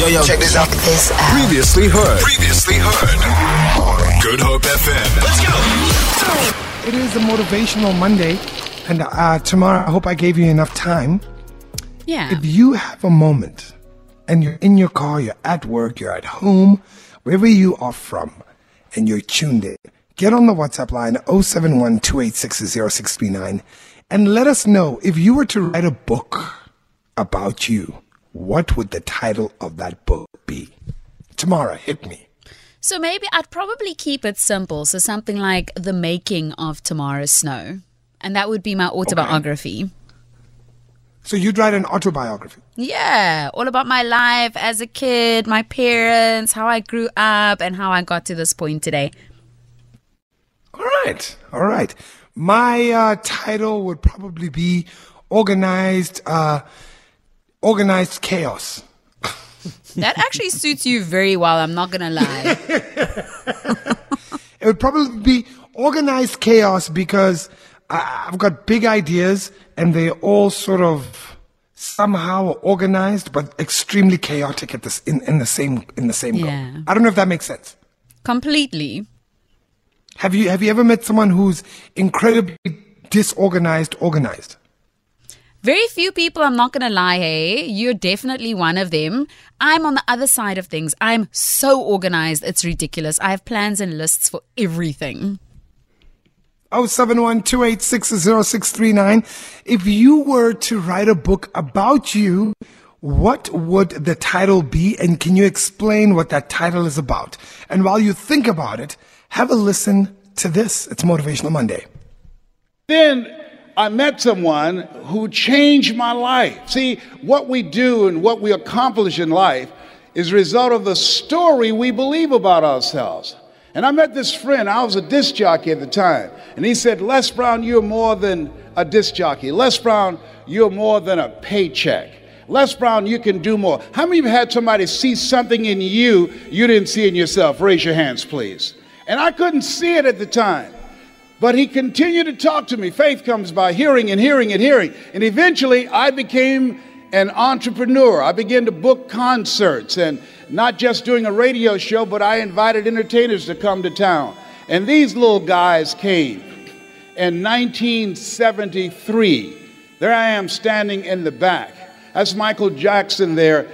Yo, yo, check this out. This out. Previously heard. Previously heard. Good Hope FM. Let's go. It is a motivational Monday, and uh, tomorrow I hope I gave you enough time. Yeah. If you have a moment and you're in your car, you're at work, you're at home, wherever you are from, and you're tuned in, get on the WhatsApp line 071 and let us know if you were to write a book about you, what would the title of that book be? Tamara, hit me. So maybe I'd probably keep it simple. So something like The Making of Tomorrow's Snow. And that would be my autobiography. So you'd write an autobiography. Yeah, all about my life as a kid, my parents, how I grew up, and how I got to this point today. All right, all right. My uh, title would probably be organized, uh, organized chaos. That actually suits you very well, I'm not going to lie. It would probably be organized chaos because I, I've got big ideas and they're all sort of somehow organized, but extremely chaotic at this in, in the same in the same Yeah. go. I don't know if that makes sense. Completely. Have you have you ever met someone who's incredibly disorganized, organized? Very few people, I'm not going to lie, hey. You're definitely one of them. I'm on the other side of things. I'm so organized, it's ridiculous. I have plans and lists for everything. 0712860639. If you were to write a book about you, what would the title be? And can you explain what that title is about? And while you think about it, have a listen to this. It's Motivational Monday. Then I met someone who changed my life. See, what we do and what we accomplish in life is a result of the story we believe about ourselves. And I met this friend, I was a disc jockey at the time, and he said, Les Brown, you're more than a disc jockey. Les Brown, you're more than a paycheck. Les Brown, you can do more. How many of you had somebody see something in you you didn't see in yourself? Raise your hands, please. And I couldn't see it at the time. But he continued to talk to me. Faith comes by hearing and hearing and hearing. And eventually I became an entrepreneur. I began to book concerts and not just doing a radio show, but I invited entertainers to come to town. And these little guys came. In 1973, there I am standing in the back. That's Michael Jackson there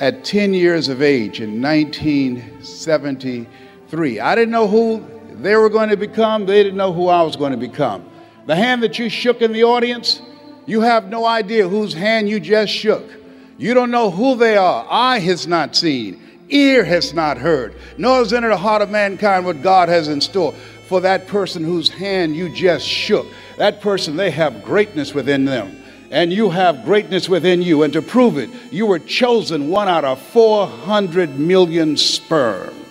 at 10 years of age in 1973. I didn't know who they were going to become, they didn't know who I was going to become. The hand that you shook in the audience, you have no idea whose hand you just shook. You don't know who they are. Eye has not seen, ear has not heard, nor has entered the heart of mankind what God has in store for that person whose hand you just shook. That person, they have greatness within them and you have greatness within you. And to prove it, you were chosen one out of 400 million sperm.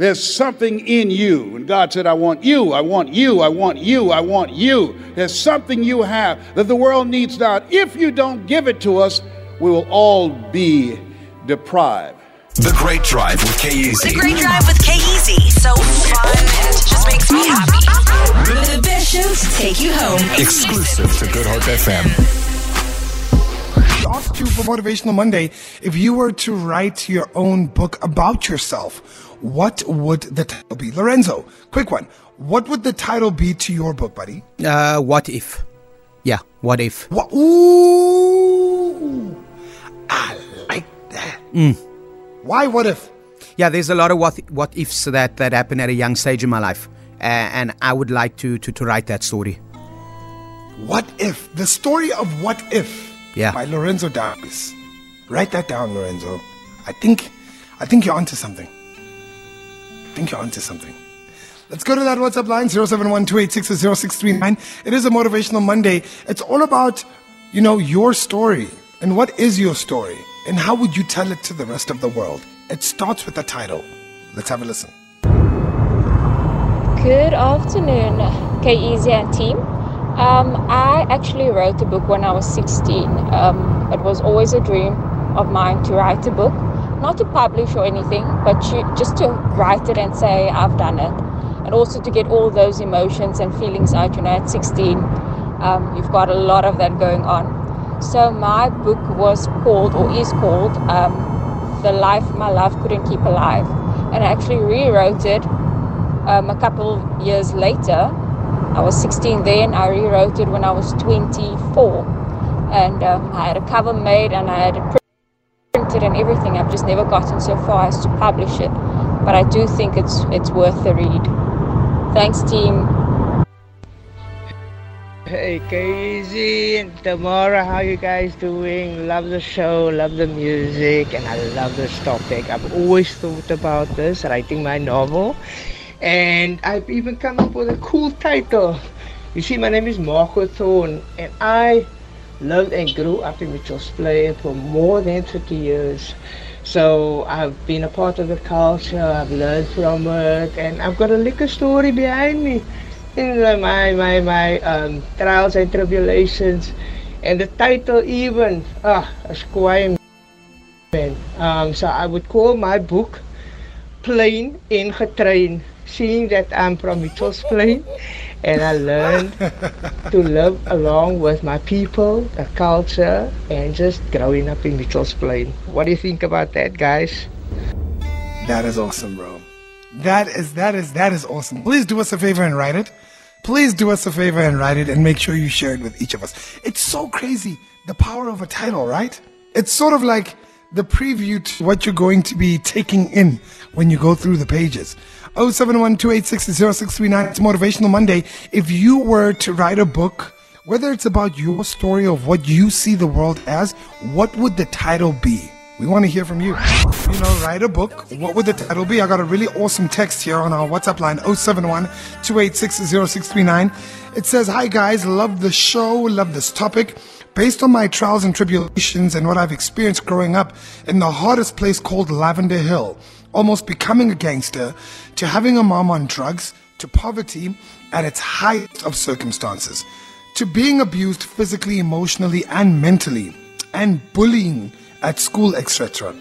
There's something in you. And God said, I want you, I want you, I want you, I want you. There's something you have that the world needs now. If you don't give it to us, we will all be deprived. The Great Drive with K-Easy. The Great Drive with K-Easy. So fun and just makes me happy. The best show to take you home. Exclusive to Good Hope FM. We asked you for Motivational Monday if you were to write your own book about yourself, what would the title be? Lorenzo, quick one. What would the title be to your book, buddy? Uh, what if? Yeah, what if? What? Ooh, I like that. Why? What if? Yeah, there's a lot of what what ifs that that happened at a young stage in my life, uh, and I would like to, to to write that story. What if? The story of what if? Yeah. By Lorenzo Davis. Write that down, Lorenzo. I think, I think you're onto something. Think you're onto something. Let's go to that WhatsApp line, 0712860639. It is a motivational Monday. It's all about, you know, your story. And what is your story? And how would you tell it to the rest of the world? It starts with the title. Let's have a listen. Good afternoon, K-Easy and team. Um, I actually wrote a book when I was 16. Um, it was always a dream of mine to write a book, not to publish or anything, but just to write it and say I've done it, and also to get all those emotions and feelings out. You know, at 16, um, you've got a lot of that going on. So my book was called, or is called, um, the life my love couldn't keep alive. And I actually rewrote it um, a couple years later. I was 16 then, I rewrote it when I was 24. And um, I had a cover made and I had it and everything. I've just never gotten so far as to publish it. But I do think it's, it's worth the read. Thanks, team. Hey K-Easy and Tamara, how you guys doing? Love the show, love the music, and I love this topic. I've always thought about this, writing my novel, and I've even come up with a cool title. You see, my name is Marco Thorne, and I lived and grew up in Mitchell's Plain for more than 30 years. So I've been a part of the culture, I've learned from it, and I've got a liquor story behind me in my my my um, trials and tribulations, and the title even ah a squire man. Um, so I would call my book "Plain in Getrain," seeing that I'm from Mitchell's Plain, and I learned to live along with my people, the culture, and just growing up in Mitchell's Plain. What do you think about that, guys? That is awesome, bro. That is that is that is awesome. Please do us a favor and write it. Please do us a favor and write it and make sure you share it with each of us. It's so crazy the power of a title, right? It's sort of like the preview to what you're going to be taking in when you go through the pages. 0712860639. It's Motivational Monday. If you were to write a book, whether it's about your story of what you see the world as, what would the title be? We want to hear from you. You know, write a book. What would the title be? I got a really awesome text here on our WhatsApp line 071 It says, Hi guys, love the show, love this topic. Based on my trials and tribulations and what I've experienced growing up in the hottest place called Lavender Hill, almost becoming a gangster, to having a mom on drugs, to poverty at its height of circumstances, to being abused physically, emotionally, and mentally, and bullying at school, etc.,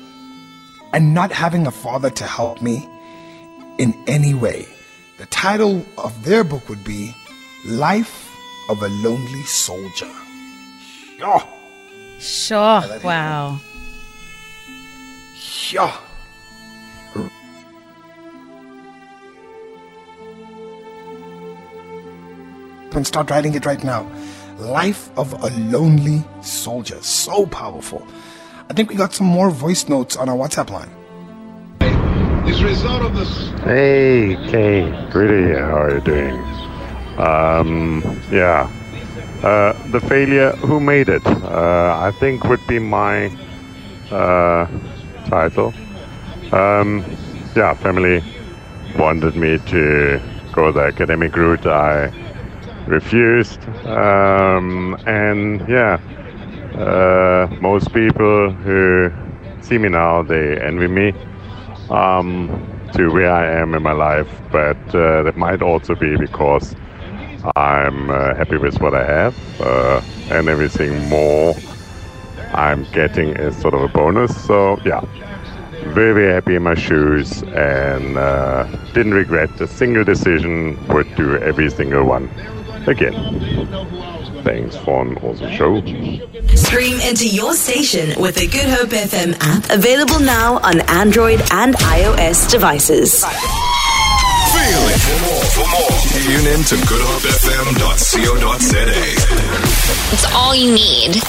and not having a father to help me in any way. The title of their book would be Life of a Lonely Soldier. Yeah, Sure. Wow. yeah. And start writing it right now. Life of a Lonely Soldier. So powerful. I think we got some more voice notes on our WhatsApp line. Is a result of this. Hey, Kay, pretty, how are you doing? Um, yeah, uh, the failure, who made it? Uh, I think would be my uh, title. Um, yeah, family wanted me to go the academic route. I refused, um, and yeah, uh, most people who see me now they envy me um, to where I am in my life, but uh, that might also be because I'm uh, happy with what I have, uh, and everything more I'm getting is sort of a bonus. So yeah, very very happy in my shoes, and uh, didn't regret a single decision. Would do every single one again. Thanks for an awesome show. Stream into your station with the Good Hope FM app, available now on Android and iOS devices. Feel it. For more, for more, tune in to goodhopefm.co.za. It's all you need.